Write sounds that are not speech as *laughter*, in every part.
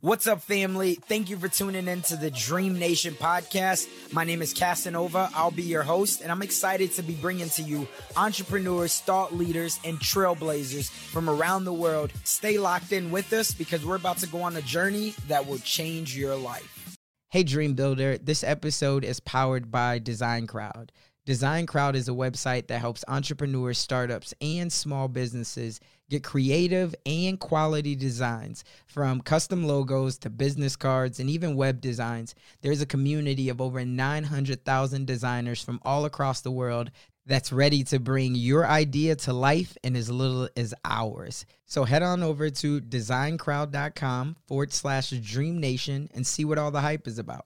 What's up, family? Thank you for tuning in to the Dream Nation podcast. My name is Casanova. I'll be your host, and I'm excited to be bringing to you entrepreneurs, thought leaders, and trailblazers from around the world. Stay locked in with us because we're about to go on a journey that will change your life. Hey, Dream Builder. This episode is powered by Design Crowd. Design Crowd is a website that helps entrepreneurs, startups, and small businesses get creative and quality designs from custom logos to business cards and even web designs. There's a community of over 900,000 designers from all across the world that's ready to bring your idea to life in as little as hours. So head on over to designcrowd.com forward slash dream nation and see what all the hype is about.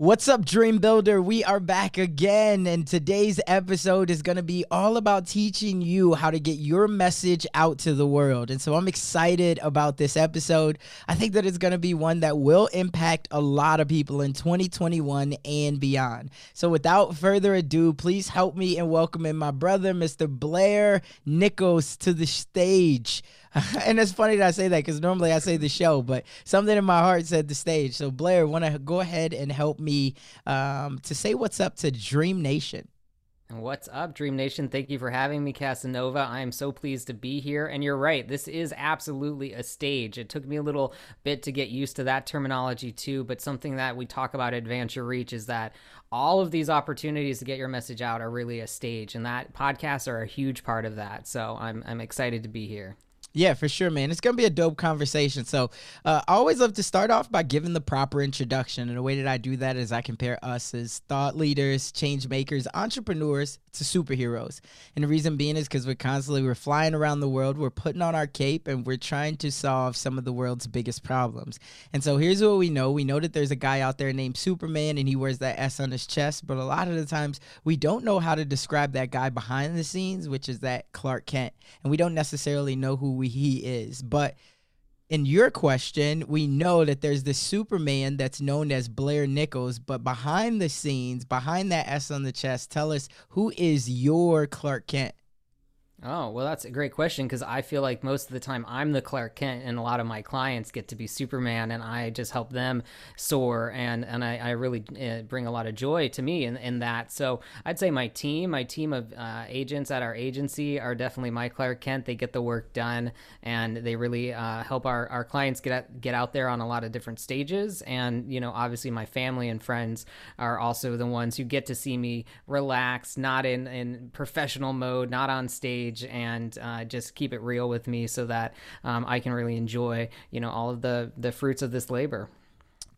What's up, Dream Builder? We are back again, and today's episode is going to be all about teaching you how to get your message out to the world. And so I'm excited about this episode. I think that it's going to be one that will impact a lot of people in 2021 and beyond. So without further ado, please help me in welcoming my brother, Mr. Blair Nichols, to the stage. *laughs* and it's funny that I say that because normally I say the show, but something in my heart said the stage. So Blair, want to go ahead and help me um, to say what's up to Dream Nation. What's up, Dream Nation? Thank you for having me, Casanova. I am so pleased to be here. And you're right, this is absolutely a stage. It took me a little bit to get used to that terminology too, but something that we talk about at Advance Your Reach is that all of these opportunities to get your message out are really a stage, and that podcasts are a huge part of that. So I'm, I'm excited to be here. Yeah, for sure, man. It's gonna be a dope conversation. So, uh, I always love to start off by giving the proper introduction, and the way that I do that is I compare us as thought leaders, change makers, entrepreneurs to superheroes. And the reason being is because we're constantly we're flying around the world, we're putting on our cape, and we're trying to solve some of the world's biggest problems. And so here's what we know: we know that there's a guy out there named Superman, and he wears that S on his chest. But a lot of the times, we don't know how to describe that guy behind the scenes, which is that Clark Kent, and we don't necessarily know who he is. But in your question, we know that there's this Superman that's known as Blair Nichols, but behind the scenes, behind that S on the chest, tell us who is your Clark Kent? Oh, well, that's a great question because I feel like most of the time I'm the Clark Kent, and a lot of my clients get to be Superman, and I just help them soar, and and I, I really uh, bring a lot of joy to me in, in that. So I'd say my team, my team of uh, agents at our agency, are definitely my Clark Kent. They get the work done, and they really uh, help our, our clients get out, get out there on a lot of different stages. And you know, obviously, my family and friends are also the ones who get to see me relax, not in in professional mode, not on stage and uh, just keep it real with me so that um, I can really enjoy, you know, all of the the fruits of this labor.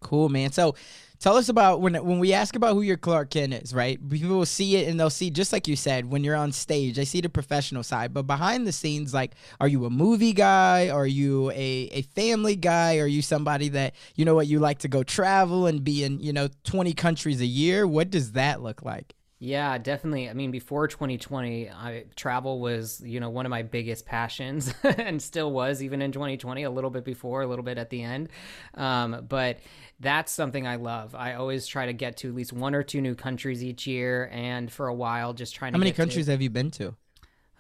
Cool, man. So tell us about when when we ask about who your Clark Kent is, right? People will see it and they'll see just like you said when you're on stage. They see the professional side, but behind the scenes, like, are you a movie guy? Are you a a family guy? Are you somebody that you know what you like to go travel and be in you know 20 countries a year? What does that look like? Yeah, definitely. I mean, before 2020, I, travel was, you know, one of my biggest passions *laughs* and still was even in 2020, a little bit before, a little bit at the end. Um, but that's something I love. I always try to get to at least one or two new countries each year. And for a while, just trying How to How many countries to, have you been to?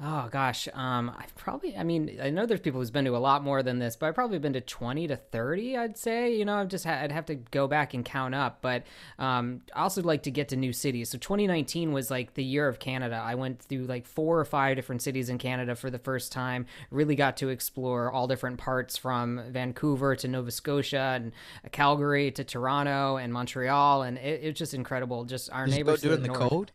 Oh gosh, um, I've probably. I mean, I know there's people who's been to a lot more than this, but I've probably been to 20 to 30. I'd say. You know, I've just had, I'd have to go back and count up, but um, I also like to get to new cities. So 2019 was like the year of Canada. I went through like four or five different cities in Canada for the first time. Really got to explore all different parts from Vancouver to Nova Scotia and Calgary to Toronto and Montreal, and it, it's just incredible. Just our Did neighbors you go to during the cold?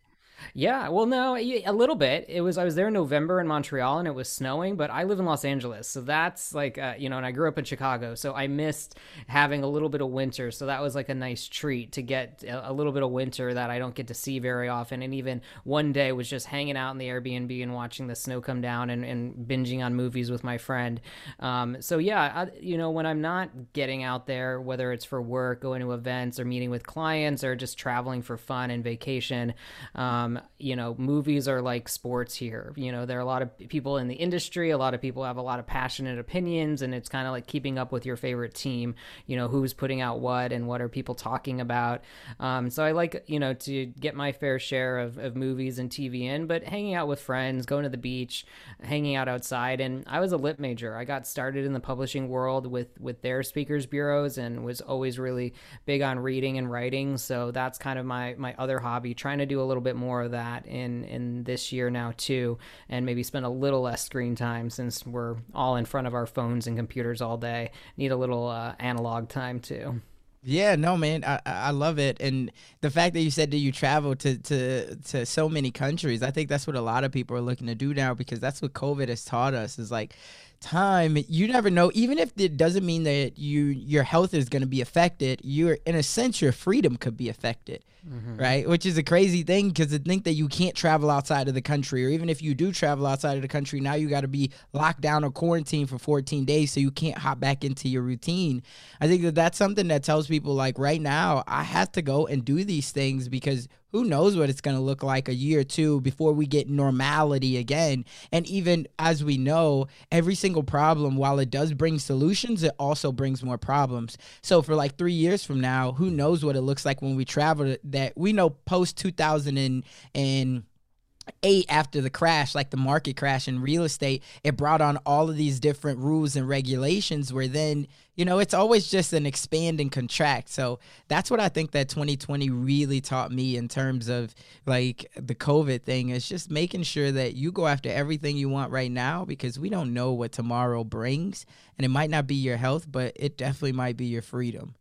Yeah, well, no, a little bit. It was I was there in November in Montreal and it was snowing, but I live in Los Angeles, so that's like uh, you know, and I grew up in Chicago, so I missed having a little bit of winter. So that was like a nice treat to get a, little bit of winter that I don't get to see very often. And even one day was just hanging out in the Airbnb and watching the snow come down and, and binging on movies with my friend. Um, so yeah, I, you know, when I'm not getting out there, whether it's for work, going to events, or meeting with clients, or just traveling for fun and vacation, um, you know, movies are like sports here. You know, there are a lot of people in the industry, a lot of people have a lot of passionate opinions, and it's kind of like keeping up with your favorite team. You know, who's putting out what and what are people talking about. Um, so I like, you know, to get my fair share of, of movies and TV in, but hanging out with friends, going to the beach, hanging out outside. And I was a lit major. I got started in the publishing world with with their speakers bureaus and was always really big on reading and writing. So that's kind of my my other hobby. Trying to do a little bit more of that in in this year now too, and maybe spend a little less screen time since we're all in front of our phones and computers all day. Need a little uh, analog time too. Yeah, no, man, I I love it, and the fact that you said that you travel to to to so many countries, I think that's what a lot of people are looking to do now because that's what COVID has taught us is like time you never know. Even if it doesn't mean that you your health is going to be affected you're in a sense your freedom could be affected mm-hmm. right? Which is a crazy thing because to think that you can't travel outside of the country or even if you do travel outside of the country now you got to be locked down or quarantined for 14 days so you can't hop back into your routine. I think that that's something that tells people like right now i have to go and do these things because who knows what it's going to look like a year or two before we get normality again. And even as we know, every single problem, while it does bring solutions, it also brings more problems. So for like three years from now, who knows what it looks like when we travel that we know post 2000 and, and eight after the crash, like the market crash in real estate, it brought on all of these different rules and regulations where then, you know, it's always just an expand and contract. So that's what I think that 2020 really taught me in terms of like the COVID thing is just making sure that you go after everything you want right now because we don't know what tomorrow brings. And it might not be your health, but it definitely might be your freedom.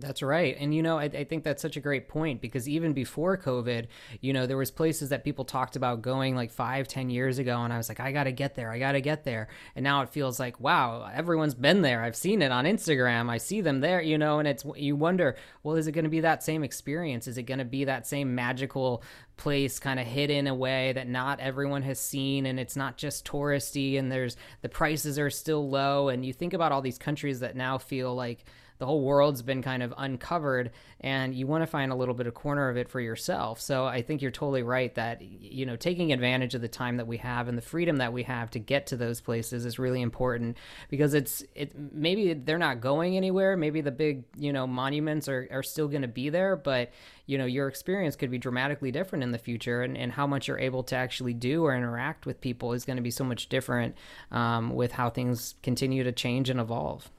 That's right. And, you know, I, I, think that's such a great point because even before COVID, you know, there was places that people talked about going like five, ten years ago. And I was like, I got to get there. I got to get there. And now it feels like, wow, everyone's been there. I've seen it on Instagram. I see them there, you know, and it's, you wonder, well, is it going to be that same experience? Is it going to be that same magical place kind of hidden away that not everyone has seen and it's not just touristy and there's the prices are still low. And you think about all these countries that now feel like, the whole world's been kind of uncovered and you want to find a little bit of corner of it for yourself. So i think you're totally right that you know taking advantage of the time that we have and the freedom that we have to get to those places is really important because it's it maybe they're not going anywhere. Maybe the big you know monuments are, are still going to be there but you know your experience could be dramatically different in the future and, and how much you're able to actually do or interact with people is going to be so much different um, with how things continue to change and evolve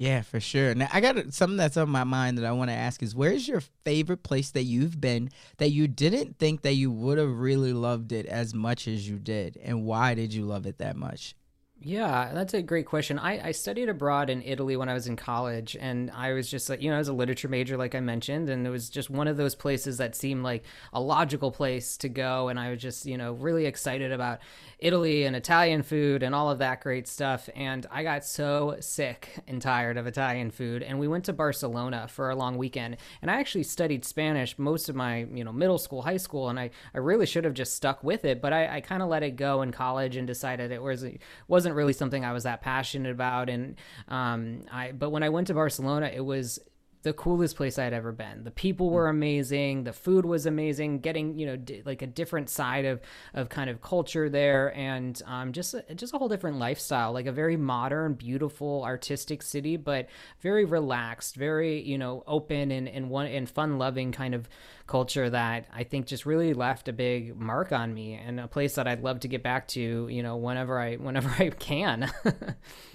yeah, for sure. Now I got something that's on my mind that I want to ask is where's your favorite place that you've been that you didn't think that you would have really loved it as much as you did and why did you love it that much? Yeah, that's a great question. I, I studied abroad in Italy when I was in college, and I was just like, you know, I was a literature major, like I mentioned, and it was just one of those places that seemed like a logical place to go. And I was just, you know, really excited about Italy and Italian food and all of that great stuff. And I got so sick and tired of Italian food. And we went to Barcelona for a long weekend. And I actually studied Spanish most of my, you know, middle school, high school, and I, I really should have just stuck with it, but I, I kind of let it go in college and decided it was wasn't wasn't really something I was that passionate about. And um, I, but when I went to Barcelona, it was the coolest place I'd ever been. The people were amazing. The food was amazing. Getting you know d- like a different side of of kind of culture there, and um, just a, just a whole different lifestyle. Like a very modern, beautiful, artistic city, but very relaxed, very you know open and and one and fun loving kind of culture that I think just really left a big mark on me, and a place that I'd love to get back to. You know, whenever I whenever *laughs* I can.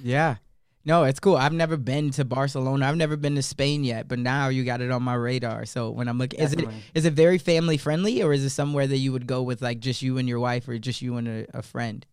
yeah. No, it's cool. I've never been to Barcelona. I've never been to Spain yet, but now you got it on my radar. So when I'm looking, is it is it very family friendly, or is it somewhere that you would go with like just you and your wife, or just you and a, a friend?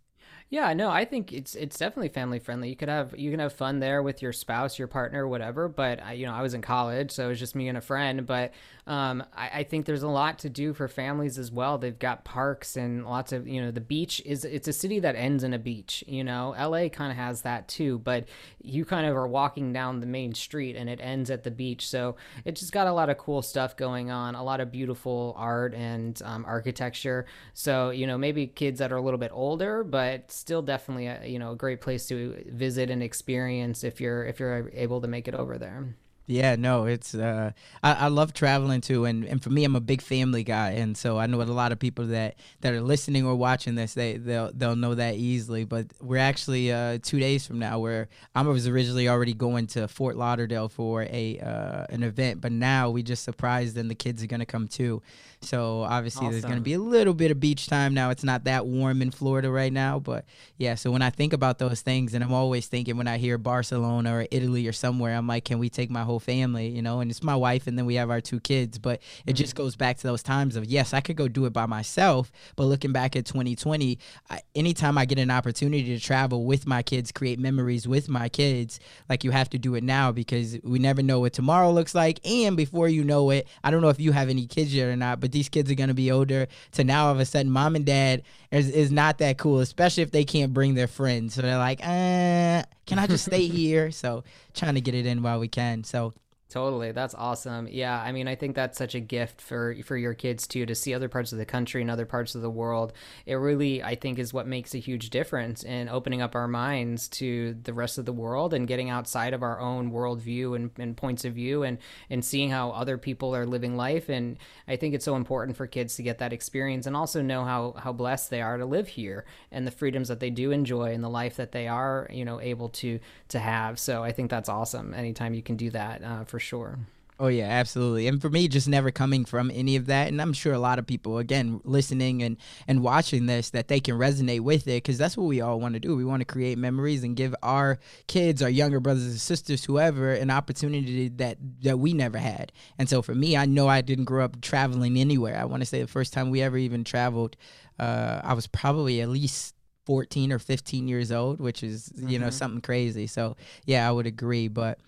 Yeah, no, I think it's it's definitely family friendly. You could have you can have fun there with your spouse, your partner, whatever. But I, you know, I was in college, so it was just me and a friend. But um, I, I, think there's a lot to do for families as well. They've got parks and lots of you know the beach is it's a city that ends in a beach. You know, LA kind of has that too, but you kind of are walking down the main street and it ends at the beach. So it just got a lot of cool stuff going on, a lot of beautiful art and um, architecture. So you know maybe kids that are a little bit older, but still definitely a you know a great place to visit and experience if you're if you're able to make it over there. Yeah, no, it's uh, I, I love traveling too, and, and for me, I'm a big family guy, and so I know a lot of people that, that are listening or watching this, they they'll they'll know that easily. But we're actually uh, two days from now, where I was originally already going to Fort Lauderdale for a uh, an event, but now we just surprised, and the kids are gonna come too. So obviously, awesome. there's gonna be a little bit of beach time now. It's not that warm in Florida right now, but yeah. So when I think about those things, and I'm always thinking when I hear Barcelona or Italy or somewhere, I'm like, can we take my whole family, you know, and it's my wife and then we have our two kids. But it mm-hmm. just goes back to those times of yes, I could go do it by myself, but looking back at 2020, I, anytime I get an opportunity to travel with my kids, create memories with my kids, like you have to do it now because we never know what tomorrow looks like. And before you know it, I don't know if you have any kids yet or not, but these kids are gonna be older. To now, all of a sudden, mom and dad is, is not that cool, especially if they can't bring their friends. So they're like, uh, can I just stay *laughs* here? So trying to get it in while we can. So Totally. That's awesome. Yeah, I mean, I think that's such a gift for for your kids too to see other parts of the country and other parts of the world. It really I think is what makes a huge difference in opening up our minds to the rest of the world and getting outside of our own worldview and, and points of view and and seeing how other people are living life and I think it's so important for kids to get that experience and also know how how blessed they are to live here and the freedoms that they do enjoy and the life that they are, you know, able to to have. So I think that's awesome anytime you can do that uh, for sure. Oh yeah, absolutely. And for me, just never coming from any of that, and I'm sure a lot of people, again, listening and and watching this, that they can resonate with it, because that's what we all want to do. We want to create memories and give our kids, our younger brothers and sisters, whoever, an opportunity that that we never had. And so for me, I know I didn't grow up traveling anywhere. I want to say the first time we ever even traveled, uh, I was probably at least 14 or 15 years old, which is you mm-hmm. know something crazy. So yeah, I would agree, but.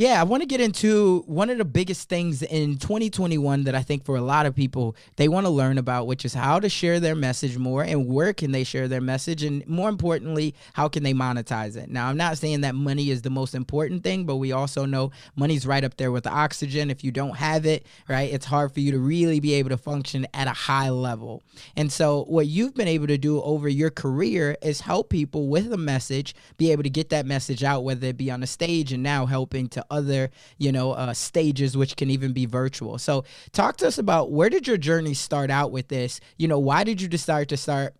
Yeah, I want to get into one of the biggest things in 2021 that I think for a lot of people they want to learn about, which is how to share their message more and where can they share their message, and more importantly, how can they monetize it. Now, I'm not saying that money is the most important thing, but we also know money's right up there with the oxygen. If you don't have it, right, it's hard for you to really be able to function at a high level. And so, what you've been able to do over your career is help people with a message be able to get that message out, whether it be on a stage and now helping to other, you know, uh, stages, which can even be virtual. So, talk to us about where did your journey start out with this? You know, why did you decide to start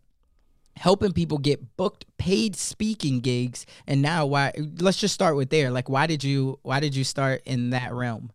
helping people get booked paid speaking gigs and now why let's just start with there like why did you why did you start in that realm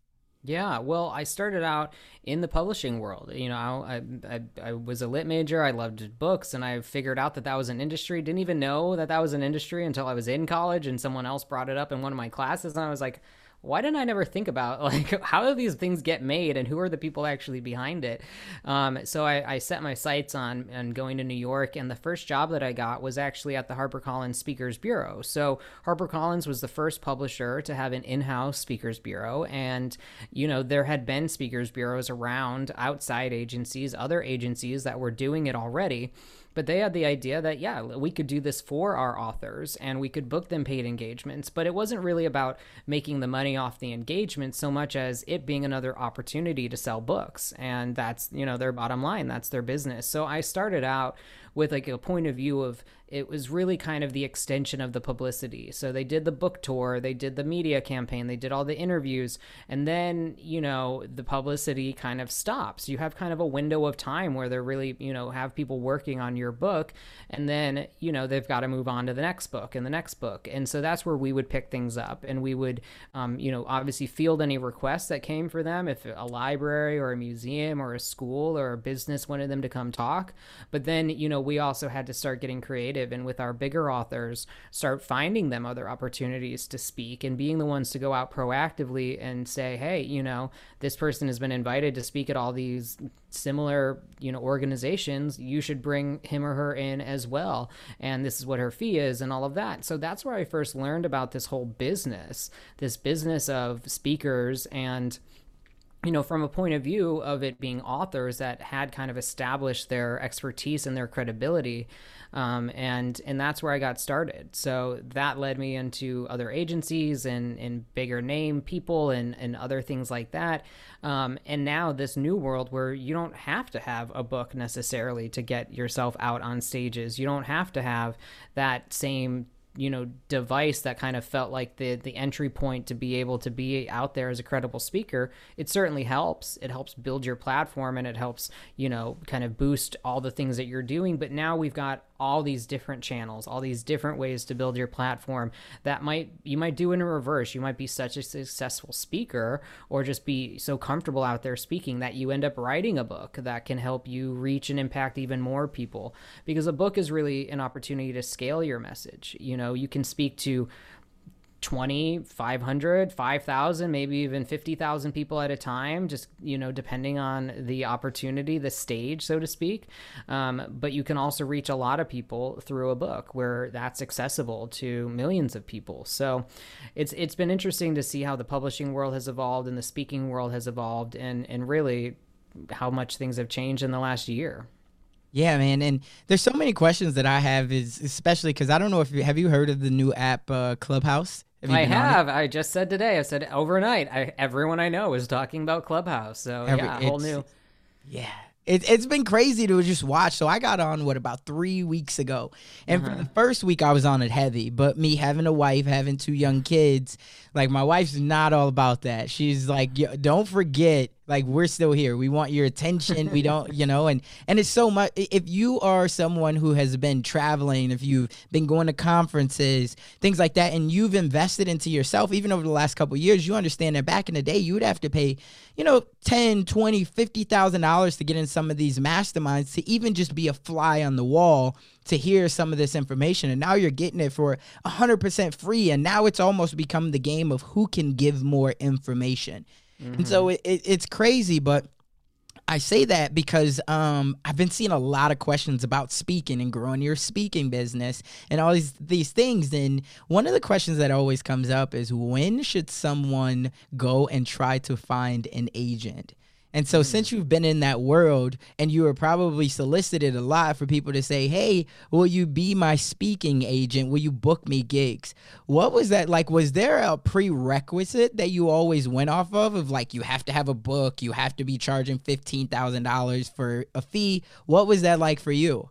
yeah, well, I started out in the publishing world. You know, I, I, I was a lit major. I loved books, and I figured out that that was an industry. Didn't even know that that was an industry until I was in college, and someone else brought it up in one of my classes, and I was like, why didn't I never think about *laughs* like how do these things get made and who are the people actually behind it? Um, so I, I, set my sights on on going to New York, and the first job that I got was actually at the HarperCollins Speakers Bureau. So HarperCollins was the first publisher to have an in-house Speakers Bureau, and you know there had been Speakers Bureaus around outside agencies, other agencies that were doing it already. But they had the idea that, yeah, we could do this for our authors and we could book them paid engagements. But it wasn't really about making the money off the engagement so much as it being another opportunity to sell books. And that's, you know, their bottom line, that's their business. So I started out with like a point of view of it was really kind of the extension of the publicity. So they did the book tour, they did the media campaign, they did all the interviews, and then, you know, the publicity kind of stops. You have kind of a window of time where they're really, you know, have people working on your book, and then, you know, they've got to move on to the next book and the next book. And so that's where we would pick things up and we would, um, you know, obviously field any requests that came for them. If a library or a museum or a school or a business wanted them to come talk. But then, you know, we also had to start getting creative and with our bigger authors start finding them other opportunities to speak and being the ones to go out proactively and say hey you know this person has been invited to speak at all these similar you know organizations. You should bring him or her in as well. And this is what her fee is and all of that. So that's where i first learned about this whole business this business of speakers and you know, from a point of view of it being authors that had kind of established their expertise and their credibility, um, and and that's where I got started. So that led me into other agencies and and bigger name people and and other things like that. Um, and now this new world where you don't have to have a book necessarily to get yourself out on stages. You don't have to have that same you know device that kind of felt like the the entry point to be able to be out there as a credible speaker it certainly helps. It helps build your platform and it helps you know kind of boost all the things that you're doing. But now we've got all these different channels, all these different ways to build your platform that might you might do in reverse. You might be such a successful speaker or just be so comfortable out there speaking that you end up writing a book that can help you reach and impact even more people because a book is really an opportunity to scale your message. You know, you can speak to 20 500 5000 maybe even 50000 people at a time just you know depending on the opportunity the stage so to speak. Um, but you can also reach a lot of people through a book where that's accessible to millions of people. So it's it's been interesting to see how the publishing world has evolved and the speaking world has evolved and and really how much things have changed in the last year. Yeah, man, and there's so many questions that I have, is especially because I don't know if you have you heard of the new app uh, Clubhouse. Have I have. I just said today. I said overnight. I, everyone I know is talking about Clubhouse. So Every, yeah, whole new. Yeah, it, has been crazy to just watch. So I got on what about three weeks ago, and uh-huh. for the first week I was on it heavy. But me having a wife, having two young kids, like my wife's not all about that. She's like, don't forget like we're still here we want your attention we *laughs* don't you know and and it's so much if you are someone who has been traveling if you've been going to conferences things like that and you've invested into yourself even over the last couple years you understand that back in the day you would have to pay you know 10 20 50 thousand dollars to get in some of these masterminds to even just be a fly on the wall to hear some of this information and now you're getting it for 100% free and now it's almost become the game of who can give more information Mm-hmm. And so it, it, it's crazy, but I say that because um, I've been seeing a lot of questions about speaking and growing your speaking business and all these these things. And one of the questions that always comes up is when should someone go and try to find an agent? And so, mm. since you've been in that world and you were probably solicited a lot for people to say, Hey, will you be my speaking agent? Will you book me gigs? What was that like? Was there a prerequisite that you always went off of? Of like, you have to have a book, you have to be charging $15,000 for a fee. What was that like for you?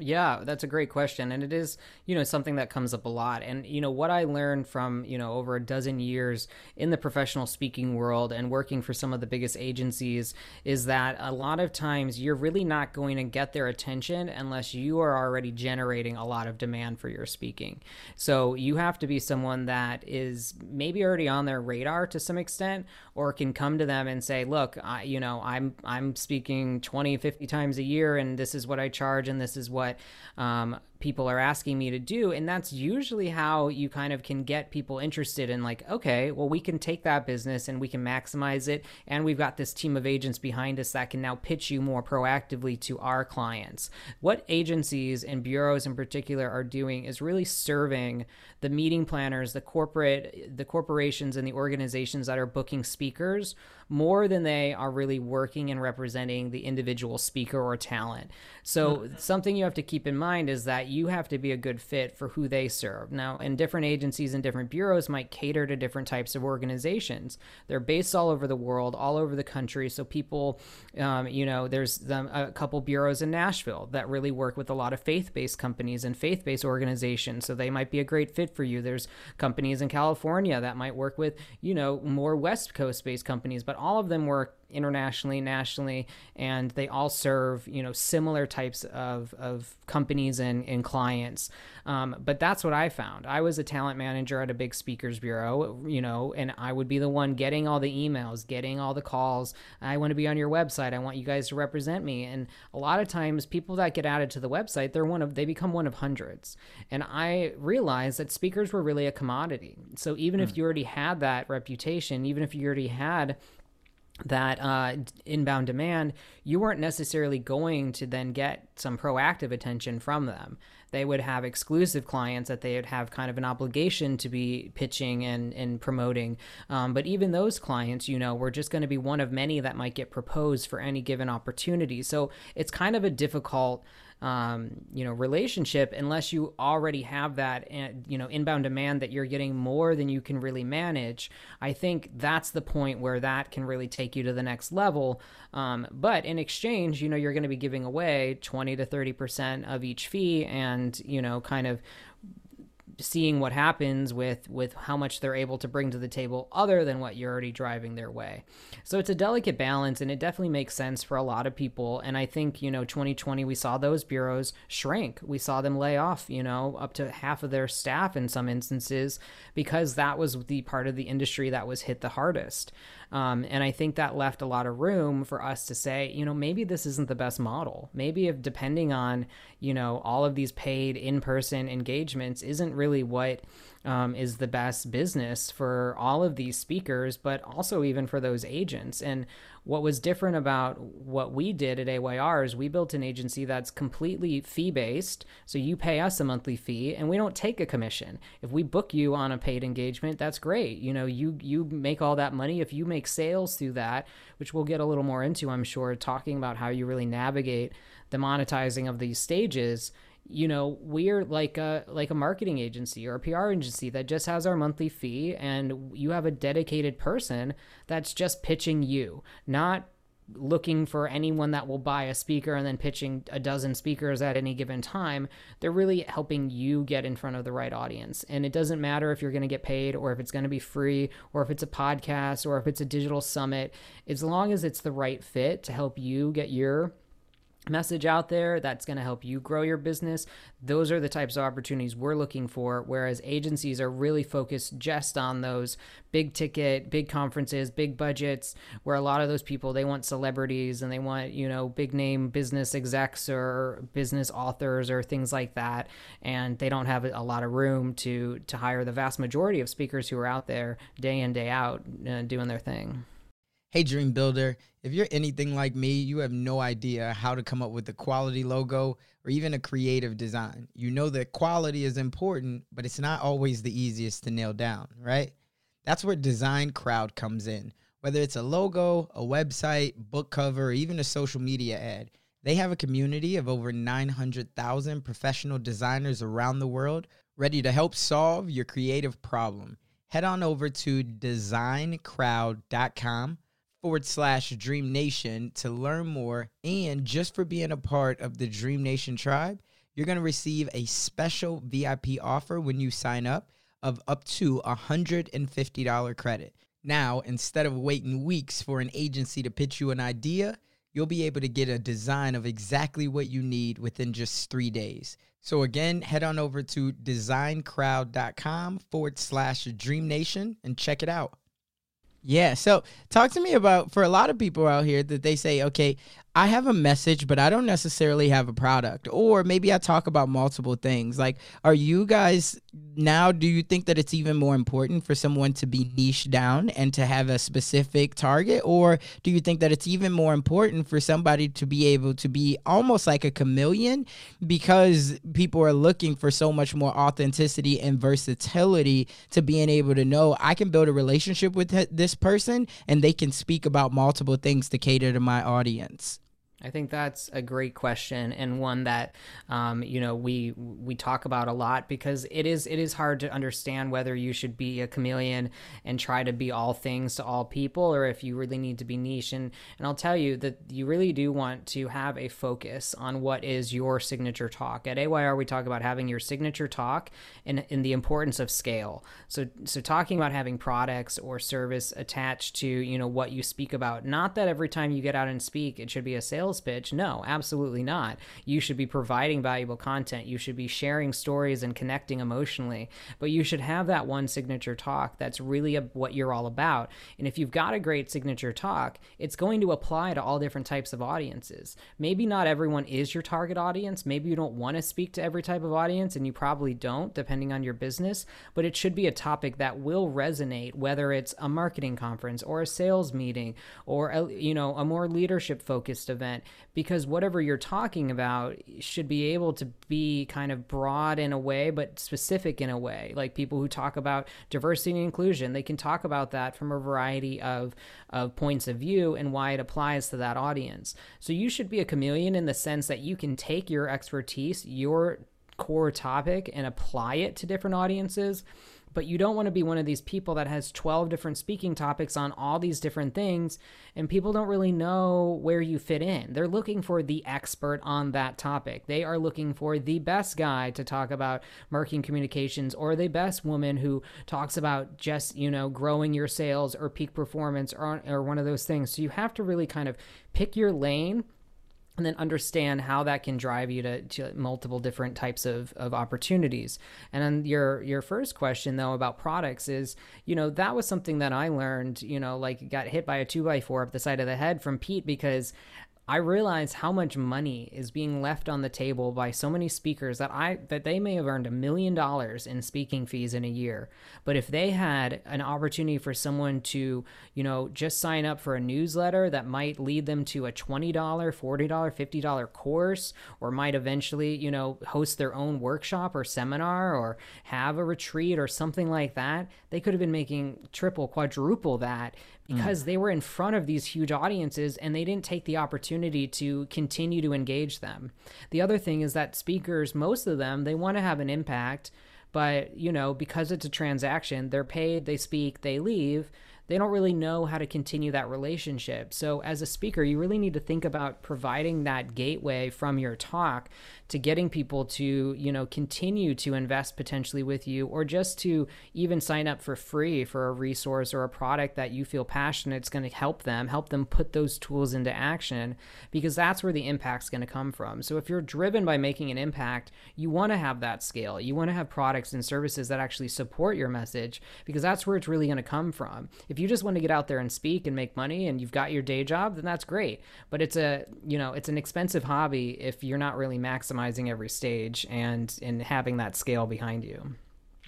Yeah, that's a great question. And it is, you know, something that comes up a lot. And, you know, what I learned from, you know, over a dozen years in the professional speaking world and working for some of the biggest agencies is that a lot of times you're really not going to get their attention unless you are already generating a lot of demand for your speaking. So you have to be someone that is maybe already on their radar to some extent or can come to them and say, look, I, you know, I'm, I'm speaking 20, 50 times a year and this is what I charge and this is what um, people are asking me to do and that's usually how you kind of can get people interested in like okay well we can take that business and we can maximize it and we've got this team of agents behind us that can now pitch you more proactively to our clients. What agencies and bureaus in particular are doing is really serving the meeting planners the corporate the corporations and the organizations that are booking speakers more than they are really working and representing the individual speaker or talent so mm-hmm. something you have to keep in mind is that you have to be a good fit for who they serve. Now, and different agencies and different bureaus might cater to different types of organizations. They're based all over the world, all over the country. So people, um, you know, there's a couple bureaus in Nashville that really work with a lot of faith-based companies and faith-based organizations. So they might be a great fit for you. There's companies in California that might work with, you know, more West Coast-based companies, but all of them work internationally, nationally, and they all serve you know similar types of, of companies and, and clients. Um, but that's what I found. I was a talent manager at a big speakers bureau, you know, and I would be the one getting all the emails, getting all the calls. I want to be on your website. I want you guys to represent me. And a lot of times, people that get added to the website, they're one of they become one of hundreds. And I realized that speakers were really a commodity. So even mm. if hmm. you already had that reputation, even if you already had that uh, inbound demand, you weren't necessarily going to then get some proactive attention from them. They would have exclusive clients that they would have kind of an obligation to be pitching and, and promoting. Um, but even those clients, you know, were just going to be one of many that might get proposed for any given opportunity. So it's kind of a difficult um, you know relationship unless you already have that eh, you know inbound demand that you're getting more than you can really manage. I think that's the point where that can really take you to the next level. Um, but in exchange you know you're going to be giving away 20 to 30 percent of each fee and you know kind of seeing what happens with with how much they're able to bring to the table other than what you're already driving their way. So it's a delicate balance and it definitely makes sense for a lot of people and I think, you know, 2020 we saw those bureaus shrink. We saw them lay off, you know, up to half of their staff in some instances because that was the part of the industry that was hit the hardest. Um, and I think that left a lot of room for us to say, you know, maybe this isn't the best model. Maybe if depending on, you know, all of these paid in person engagements isn't really what um, is the best business for all of these speakers, but also even for those agents. And what was different about what we did at AYR is we built an agency that's completely fee based. So you pay us a monthly fee and we don't take a commission. If we book you on a paid engagement, that's great. You know, you you make all that money. If you make sales through that, which we'll get a little more into, I'm sure, talking about how you really navigate the monetizing of these stages you know we're like a like a marketing agency or a PR agency that just has our monthly fee and you have a dedicated person that's just pitching you not looking for anyone that will buy a speaker and then pitching a dozen speakers at any given time. They're really helping you get in front of the right audience. And it doesn't matter if you're going to get paid or if it's going to be free or if it's a podcast or if it's a digital summit as long as it's the right fit to help you get your message out there that's going to help you grow your business. Those are the types of opportunities we're looking for. Whereas agencies are really focused just on those big ticket, big conferences, big budgets, where a lot of those people they want celebrities and they want, you know, big name business execs or business authors or things like that. And they don't have a lot of room to to hire the vast majority of speakers who are out there day in, day out uh, doing their thing. Hey, Dream Builder, if you're anything like me, you have no idea how to come up with a quality logo or even a creative design. You know that quality is important, but it's not always the easiest to nail down, right? That's where Design Crowd comes in. Whether it's a logo, a website, book cover, or even a social media ad, they have a community of over 900,000 professional designers around the world ready to help solve your creative problem. Head on over to designcrowd.com forward slash Dream Nation to learn more. And just for being a part of the Dream Nation tribe, you're going to receive a special VIP offer when you sign up of up to $150 credit. Now, instead of waiting weeks for an agency to pitch you an idea, you'll be able to get a design of exactly what you need within just three days. So, again, head on over to designcrowd.com forward slash Dream Nation and check it out. Yeah. So talk to me about for a lot of people out here that they say, okay, I have a message, but I don't necessarily have a product. Or maybe I talk about multiple things. Like, are you guys now, do you think that it's even more important for someone to be niche down and to have a specific target? Or do you think that it's even more important for somebody to be able to be almost like a chameleon because people are looking for so much more authenticity and versatility to being able to know I can build a relationship with this person and they can speak about multiple things to cater to my audience? I think that's a great question and one that um, you know we we talk about a lot because it is it is hard to understand whether you should be a chameleon and try to be all things to all people or if you really need to be niche and and I'll tell you that you really do want to have a focus on what is your signature talk. At AYR we talk about having your signature talk and in the importance of scale. So so talking about having products or service attached to you know what you speak about. Not that every time you get out and speak it should be a sales sales pitch. No, absolutely not. You should be providing valuable content. You should be sharing stories and connecting emotionally. But you should have that one signature talk that's really a, what you're all about. And if you've got a great signature talk, it's going to apply to all different types of audiences. Maybe not everyone is your target audience. Maybe you don't want to speak to every type of audience, and you probably don't, depending on your business. But it should be a topic that will resonate, whether it's a marketing conference or a sales meeting or a, you know a more leadership focused event because whatever you're talking about should be able to be kind of broad in a way but specific in a way. Like people who talk about diversity and inclusion they can talk about that from a variety of of points of view and why it applies to that audience. So you should be a chameleon in the sense that you can take your expertise your core topic and apply it to different audiences but you don't want to be one of these people that has 12 different speaking topics on all these different things and people don't really know where you fit in. They're looking for the expert on that topic. They are looking for the best guy to talk about marketing communications or the best woman who talks about just, you know, growing your sales or peak performance or, or one of those things. So you have to really kind of pick your lane and then understand how that can drive you to, to multiple different types of, of opportunities. And then your your first question though about products is, you know, that was something that I learned, you know, like got hit by a two by four up the side of the head from Pete because I realize how much money is being left on the table by so many speakers that I that they may have earned a million dollars in speaking fees in a year. But if they had an opportunity for someone to, you know, just sign up for a newsletter that might lead them to a $20, $40, $50 course or might eventually, you know, host their own workshop or seminar or have a retreat or something like that, they could have been making triple, quadruple that Mm. because mm. they were in front of these huge audiences and they didn't take the opportunity to continue to engage them. The other thing is that speakers, most of them, they want to have an impact, but you know, because it's a transaction, they're paid, they speak, they leave they don't really know how to continue that relationship. So, as a speaker, you really need to think about providing that gateway from your talk to getting people to, you know, continue to invest potentially with you or just to even sign up for free for a resource or a product that you feel passionate it's going to help them, help them put those tools into action because that's where the impact's going to come from. So, if you're driven by making an impact, you want to have that scale. You want to have products and services that actually support your message because that's where it's really going to come from. If you just want to get out there and speak and make money and you've got your day job, then that's great. But it's a, you know, it's an expensive hobby if you're not really maximizing every stage and and having that scale behind you.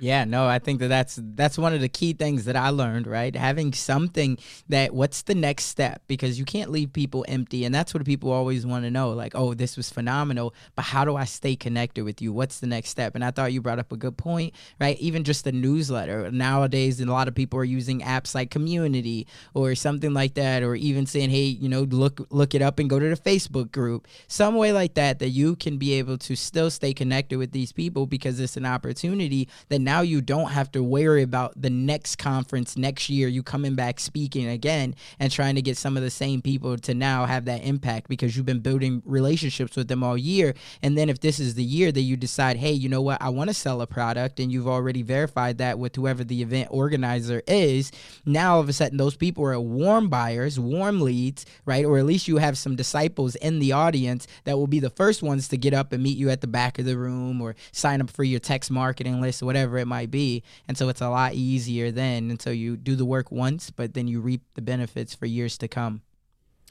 Yeah, no, I think that that's that's one of the key things that I learned, right? Having something that what's the next step because you can't leave people empty and that's what people always want to know like, "Oh, this was phenomenal, but how do I stay connected with you? What's the next step?" And I thought you brought up a good point, right? Even just the newsletter. Nowadays, and a lot of people are using apps like Community or something like that or even saying, "Hey, you know, look look it up and go to the Facebook group." Some way like that that you can be able to still stay connected with these people because it's an opportunity that now you don't have to worry about the next conference next year, you coming back speaking again and trying to get some of the same people to now have that impact because you've been building relationships with them all year. And then if this is the year that you decide, hey, you know what, I want to sell a product, and you've already verified that with whoever the event organizer is, now all of a sudden those people are warm buyers, warm leads, right? Or at least you have some disciples in the audience that will be the first ones to get up and meet you at the back of the room or sign up for your text marketing list or whatever whatever it might be. And so it's a lot easier then. And so you do the work once, but then you reap the benefits for years to come.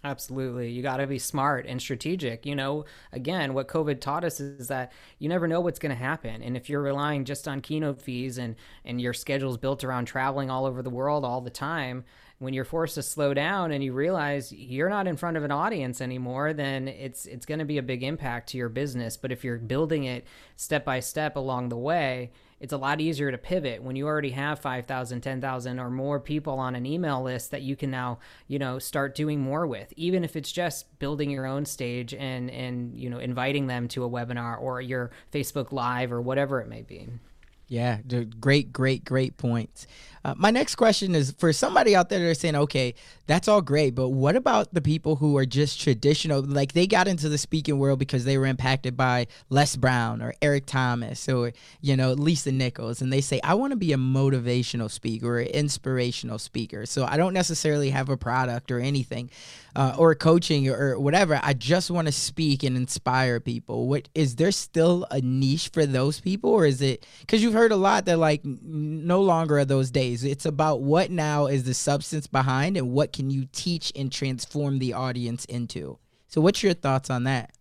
Absolutely. You got to be smart and strategic. You know, again, what COVID taught us is that you never know what's going to happen. And if you're relying just on keynote fees and and your schedule's built around traveling all over the world all the time, when you're forced to slow down and you realize you're not in front of an audience anymore, then it's it's going to be a big impact to your business. But if you're building it step by step along the way, it's a lot easier to pivot when you already have 5,000, 10,000 or more people on an email list that you can now, you know, start doing more with, even if it's just building your own stage and, and, you know, inviting them to a webinar or your Facebook Live or whatever it may be. Yeah, great, great, great points. Uh, my next question is for somebody out there that's saying, okay, that's all great, but what about the people who are just traditional? Like they got into the speaking world because they were impacted by Les Brown or Eric Thomas or, you know, Lisa Nichols. And they say, I want to be a motivational speaker or inspirational speaker. So I don't necessarily have a product or anything uh, or coaching or whatever. I just want to speak and inspire people. What is there still a niche for those people or is it because you've heard a lot that like no longer are those days it's about what now is the substance behind and what can you teach and transform the audience into. So what's your thoughts on that?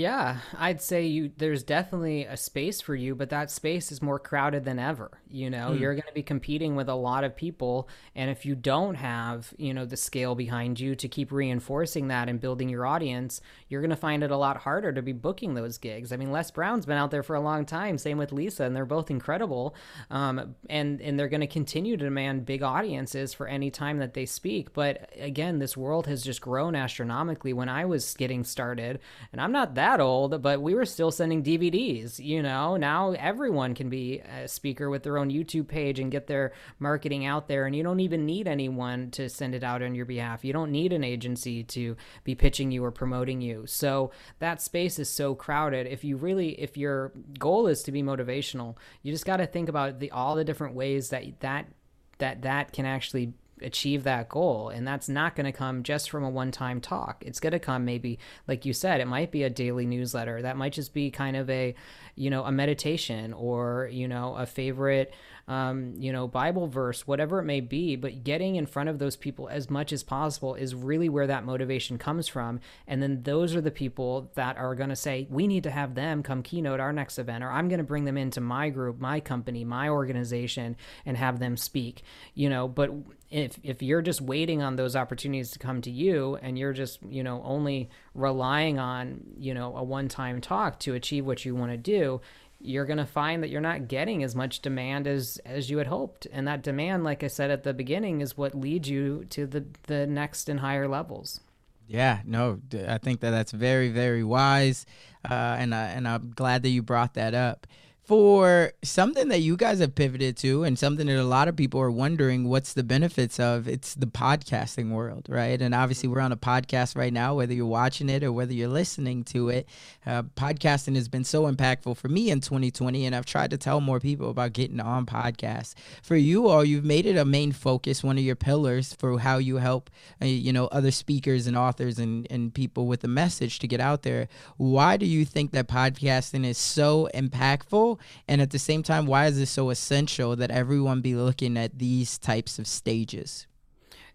Yeah, I'd say you there's definitely a space for you, but that space is more crowded than ever. You know, mm. you're going to be competing with a lot of people, and if you don't have, you know, the scale behind you to keep reinforcing that and building your audience, you're going to find it a lot harder to be booking those gigs. I mean, Les Brown's been out there for a long time, same with Lisa, and they're both incredible. Um, and and they're going to continue to demand big audiences for any time that they speak. But again, this world has just grown astronomically when I was getting started, and I'm not that that old, but we were still sending DVDs. You know, now everyone can be a speaker with their own YouTube page and get their marketing out there, and you don't even need anyone to send it out on your behalf. You don't need an agency to be pitching you or promoting you. So that space is so crowded. If you really, if your goal is to be motivational, you just got to think about the all the different ways that that that that can actually achieve that goal. And that's not going to come just from a one time talk. It's going to come maybe, like you said, it might be a daily newsletter. That might just be kind of a, you know, a meditation or, you know, a favorite um, you know, Bible verse, whatever it may be, but getting in front of those people as much as possible is really where that motivation comes from. And then those are the people that are going to say, we need to have them come keynote our next event, or I'm going to bring them into my group, my company, my organization, and have them speak, you know, but if if you're just waiting on those opportunities to come to you and you're just you know only relying on you know a one-time talk to achieve what you want to do you're going to find that you're not getting as much demand as as you had hoped. And that demand like i said at the beginning is what leads you to the the next and higher levels. Yeah no i think that that's very very wise uh, and I, and i'm glad that you brought that up for something that you guys have pivoted to and something that a lot of people are wondering what's the benefits of it's the podcasting world right? And obviously we're on a podcast right now whether you're watching it or whether you're listening to it. Uh, podcasting has been so impactful for me in 2020 and i've tried to tell more people about getting on podcasts. For you all you've made it a main focus one of your pillars for how you help uh, you know other speakers and authors and, and people with a message to get out there. Why do you think that podcasting is so impactful and at the same time, why is it so essential that everyone be looking at these types of stages?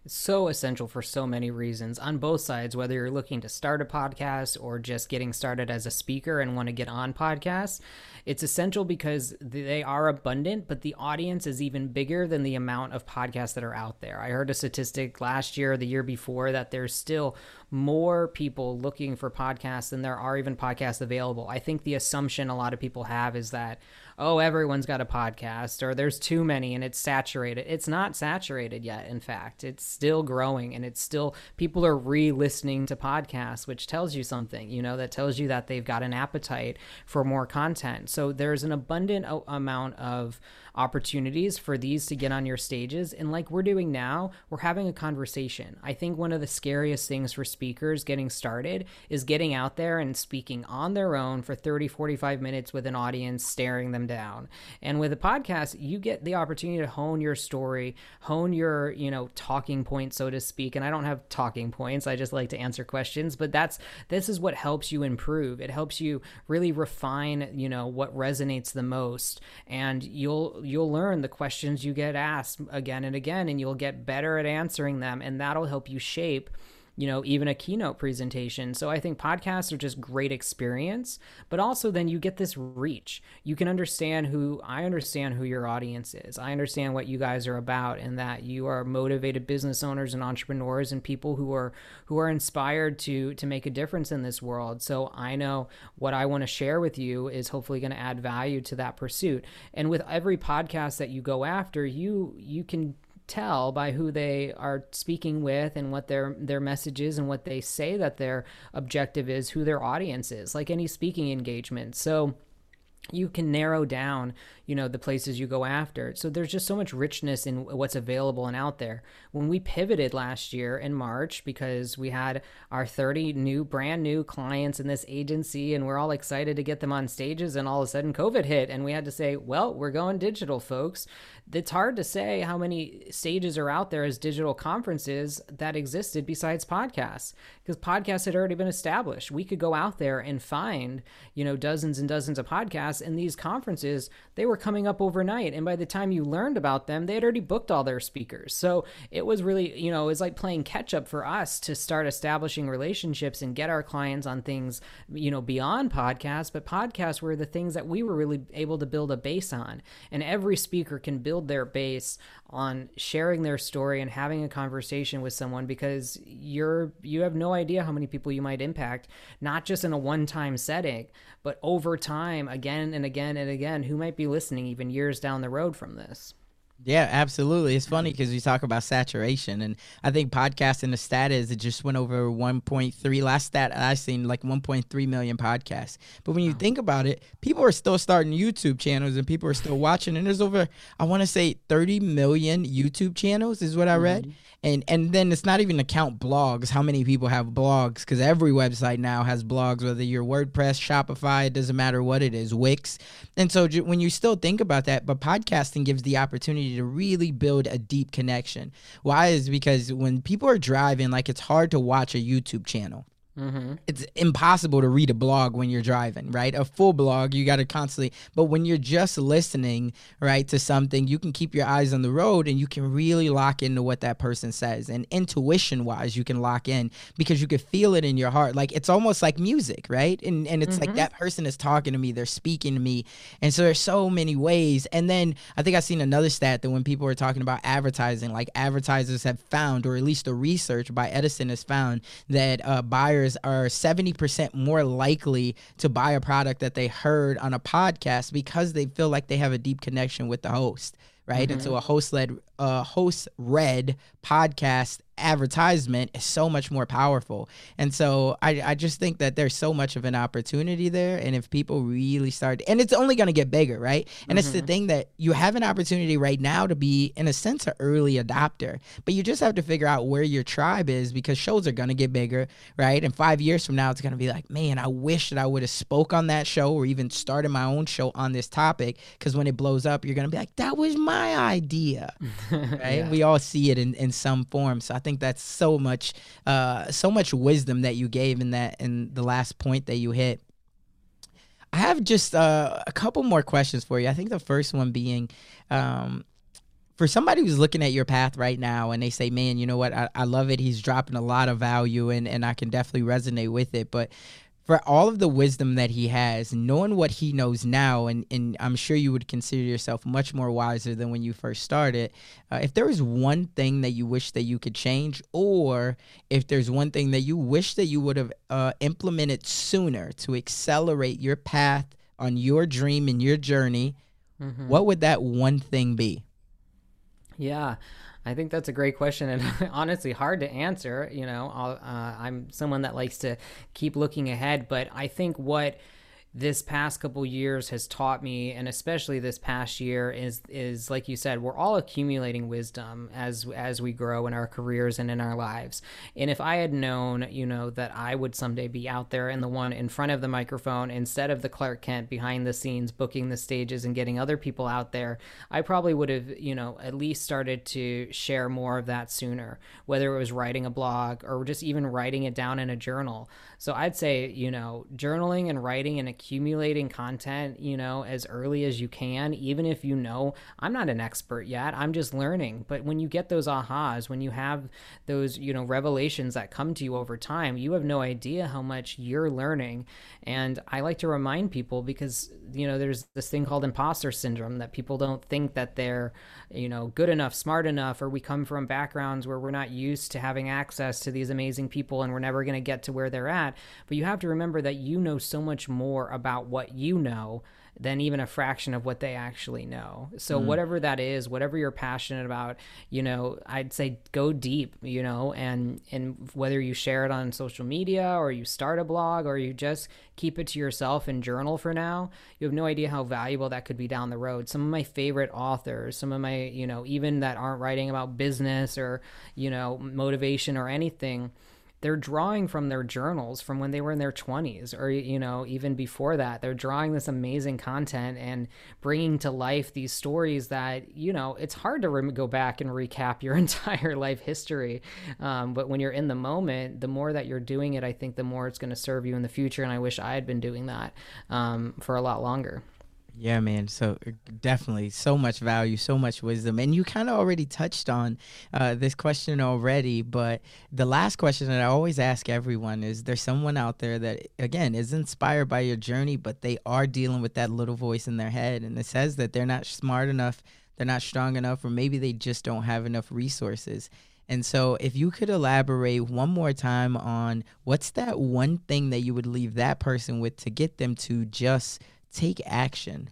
It's so essential for so many reasons on both sides, whether you're looking to start a podcast or just getting started as a speaker and want to get on podcasts. It's essential because they are abundant, but the audience is even bigger than the amount of podcasts that are out there. I heard a statistic last year, the year before, that there's still more people looking for podcasts than there are even podcasts available. I think the assumption a lot of people have is that oh, everyone's got a podcast or there's too many and it's saturated. It's not saturated yet, in fact. It's still growing and it's still, people are re listening to podcasts, which tells you something, you know, that tells you that they've got an appetite for more content. So there's an abundant amount of opportunities for these to get on your stages. And like we're doing now, we're having a conversation. I think one of the scariest things for speakers getting started is getting out there and speaking on their own for 30, 45 minutes with an audience staring them down. And with a podcast, you get the opportunity to hone your story, hone your, you know, talking points, so to speak. And I don't have talking points. I just like to answer questions, but that's this is what helps you improve. It helps you really refine, you know, what resonates the most. And you'll you'll learn the questions you get asked again and again and you'll get better at answering them and that'll help you shape you know, even a keynote presentation. So I think podcasts are just great experience, but also then you get this reach. You can understand who I understand who your audience is. I understand what you guys are about and that you are motivated business owners and entrepreneurs and people who are who are inspired to to make a difference in this world. So I know what I want to share with you is hopefully going to add value to that pursuit. And with every podcast that you go after, you you can tell by who they are speaking with and what their their message is and what they say that their objective is, who their audience is, like any speaking engagement. So you can narrow down you know the places you go after. So there's just so much richness in what's available and out there. When we pivoted last year in march because we had our 30 new brand new clients in this agency and we're all excited to get them on stages and all of a sudden covid hit and we had to say well we're going digital folks. It's hard to say how many stages are out there as digital conferences that existed besides podcasts because podcasts had already been established. We could go out there and find you know dozens and dozens of podcasts and these conferences they were coming up overnight and by the time you learned about them they had already booked all their speakers. So it was really you know it was like playing catch up for us to start establishing relationships and get our clients on things you know beyond podcasts but podcasts were the things that we were really able to build a base on. And every speaker can build their base on sharing their story and having a conversation with someone because you're you have no idea how many people you might impact not just in a one-time setting but over time again and again and again who might be listening even years down the road from this yeah, absolutely. It's funny because we talk about saturation, and I think podcasting the stat is it just went over 1.3. Last stat I seen like 1.3 million podcasts. But when you wow. think about it, people are still starting YouTube channels, and people are still watching. And there's over I want to say 30 million YouTube channels is what I read. Mm-hmm and and then it's not even to count blogs how many people have blogs because every website now has blogs whether you're wordpress shopify it doesn't matter what it is wix. And so when you still think about that but podcasting gives the opportunity to really build a deep connection. Why is because when people are driving like it's hard to watch a youtube channel Mm-hmm. It's impossible to read a blog when you're driving, right? A full blog, you got to constantly, but when you're just listening, right, to something, you can keep your eyes on the road and you can really lock into what that person says. And intuition wise, you can lock in because you can feel it in your heart. Like it's almost like music, right? And, and it's mm-hmm. like that person is talking to me, they're speaking to me. And so there's so many ways. And then I think I've seen another stat that when people are talking about advertising, like advertisers have found, or at least the research by Edison has found, that uh, buyers are 70% more likely to buy a product that they heard on a podcast because they feel like they have a deep connection with the host right? Mm-hmm. And so a host led, uh, host read podcast advertisement is so much more powerful. And so I, I just think that there's so much of an opportunity there. And if people really start, and it's only going to get bigger, right? And mm-hmm. it's the mm-hmm. thing that you have an opportunity right now to be, in a sense, an early adopter, but you just have to figure out where your tribe is because shows are going to get bigger, right? And five years from now, it's going to be like, man, I wish that I would have spoke on that show or even started my own show on this topic. Because when it blows up, you're going to be like, that was my idea, *laughs* *laughs* right? yeah. We all see it in, in some form. So I think that's so much uh, so much wisdom that you gave in that in the last point that you hit. I have just uh, a couple more questions for you. I think the first one being um, for somebody who's looking at your path right now and they say, man, you know what, I, I love it. He's dropping a lot of value and, and I can definitely resonate with it. But for all of the wisdom that he has, knowing what he knows now, and, and I'm sure you would consider yourself much more wiser than when you first started. Uh, if there is one thing that you wish that you could change, or if there's one thing that you wish that you would have uh, implemented sooner to accelerate your path on your dream and your journey, mm-hmm. what would that one thing be? Yeah. I think that's a great question and *laughs* honestly hard to answer. You know, uh, I'm someone that likes to keep looking ahead, but I think what this past couple years has taught me and especially this past year is is like you said we're all accumulating wisdom as as we grow in our careers and in our lives. And if i had known you know that i would someday be out there and the one in front of the microphone instead of the clark kent behind the scenes booking the stages and getting other people out there i probably would have you know at least started to share more of that sooner whether it was writing a blog or just even writing it down in a journal. So i'd say you know journaling and writing and accumulating content, you know, as early as you can, even if you know I'm not an expert yet, I'm just learning. But when you get those ahas, when you have those, you know, revelations that come to you over time, you have no idea how much you're learning. And I like to remind people because, you know, there's this thing called imposter syndrome that people don't think that they're, you know, good enough, smart enough, or we come from backgrounds where we're not used to having access to these amazing people and we're never going to get to where they're at. But you have to remember that you know so much more about what you know than even a fraction of what they actually know. So mm. whatever that is, whatever you're passionate about, you know, I'd say go deep, you know, and and whether you share it on social media or you start a blog or you just keep it to yourself and journal for now, you have no idea how valuable that could be down the road. Some of my favorite authors, some of my, you know, even that aren't writing about business or, you know, motivation or anything, they're drawing from their journals from when they were in their 20s or you know even before that. They're drawing this amazing content and bringing to life these stories that you know it's hard to re- go back and recap your *laughs* entire life history. Um, but when you're in the moment the more that you're doing it i think the more it's going to serve you in the future and i wish i had been doing that um, for a lot longer yeah, man. So uh, definitely so much value, so much wisdom. And you kind of already touched on uh, this question already, but the last question that I always ask everyone is there's someone out there that, again, is inspired by your journey, but they are dealing with that little voice in their head. And it says that they're not smart enough, they're not strong enough, or maybe they just don't have enough resources. And so, if you could elaborate one more time on what's that one thing that you would leave that person with to get them to just take action.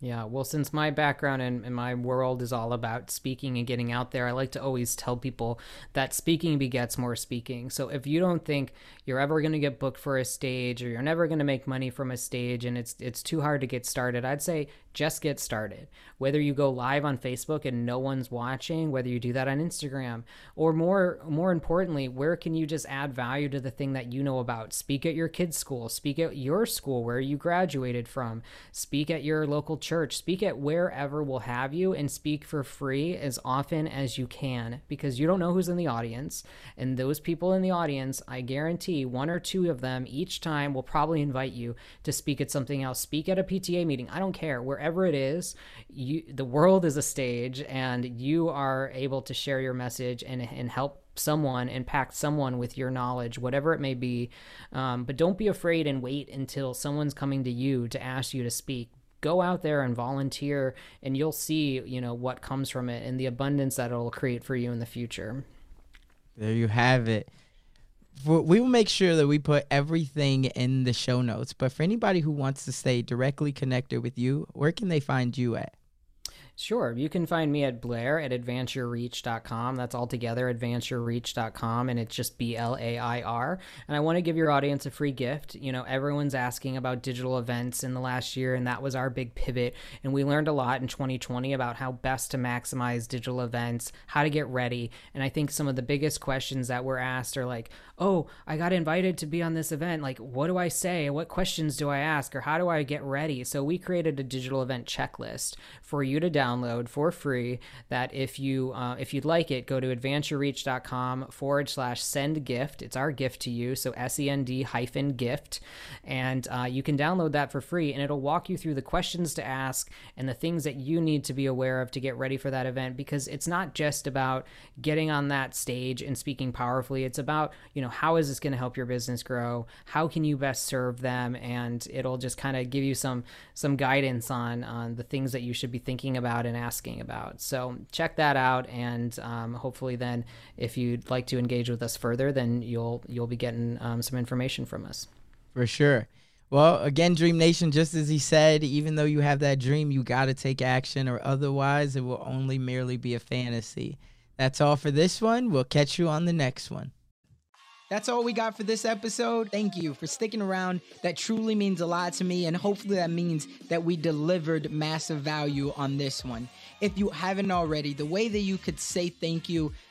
Yeah, well, since my background and, and, my world is all about speaking and getting out there, I like to always tell people that speaking begets more speaking. So if you don't think you're ever going to get booked for a stage or you're never going to make money from a stage and it's it's too hard to get started, I'd say just get started. Whether you go live on Facebook and no one's watching, whether you do that on Instagram, or more more importantly, where can you just add value to the thing that you know about? Speak at your kids' school, speak at your school where you graduated from, speak at your local church, speak at wherever will have you and speak for free as often as you can because you don't know who's in the audience and those people in the audience, I guarantee one or two of them each time will probably invite you to speak at something else. Speak at a PTA meeting. I don't care. Where wherever it is, you the world is a stage, and you are able to share your message and and help someone impact someone with your knowledge whatever it may be. Um, but don't be afraid and wait until someone's coming to you to ask you to speak. Go out there and volunteer and you'll see you know what comes from it and the abundance that it'll create for you in the future. There you have it we will make sure that we put everything in the show notes. But for anybody who wants to stay directly connected with you, where can they find you at? Sure. You can find me at Blair at advanceyourreach.com. That's all together, advanceyourreach.com, and it's just B L A I R. And I want to give your audience a free gift. You know, everyone's asking about digital events in the last year, and that was our big pivot. And we learned a lot in 2020 about how best to maximize digital events, how to get ready. And I think some of the biggest questions that were asked are like, oh, I got invited to be on this event. Like, what do I say? What questions do I ask? Or how do I get ready? So we created a digital event checklist for you to download for free. That if you uh, if you'd like it, go to advanceyourreach.com forward slash send gift. It's our gift to you. So S E N D hyphen gift, and uh, you can download that for free, and it'll walk you through the questions to ask and the things that you need to be aware of to get ready for that event. Because it's not just about getting on that stage and speaking powerfully. It's about you know know how is this going to help your business grow how can you best serve them and it'll just kind of give you some some guidance on on the things that you should be thinking about and asking about so check that out and um, hopefully then if you'd like to engage with us further then you'll you'll be getting um, some information from us for sure well, again, Dream Nation, just as he said, even though you have that dream, you got to take action, or otherwise it will only merely be a fantasy. That's all for this one. We'll catch you on the next one. That's all we got for this episode. Thank you for sticking around. That truly means a lot to me, and hopefully, that means that we delivered massive value on this one. If you haven't already, the way that you could say thank you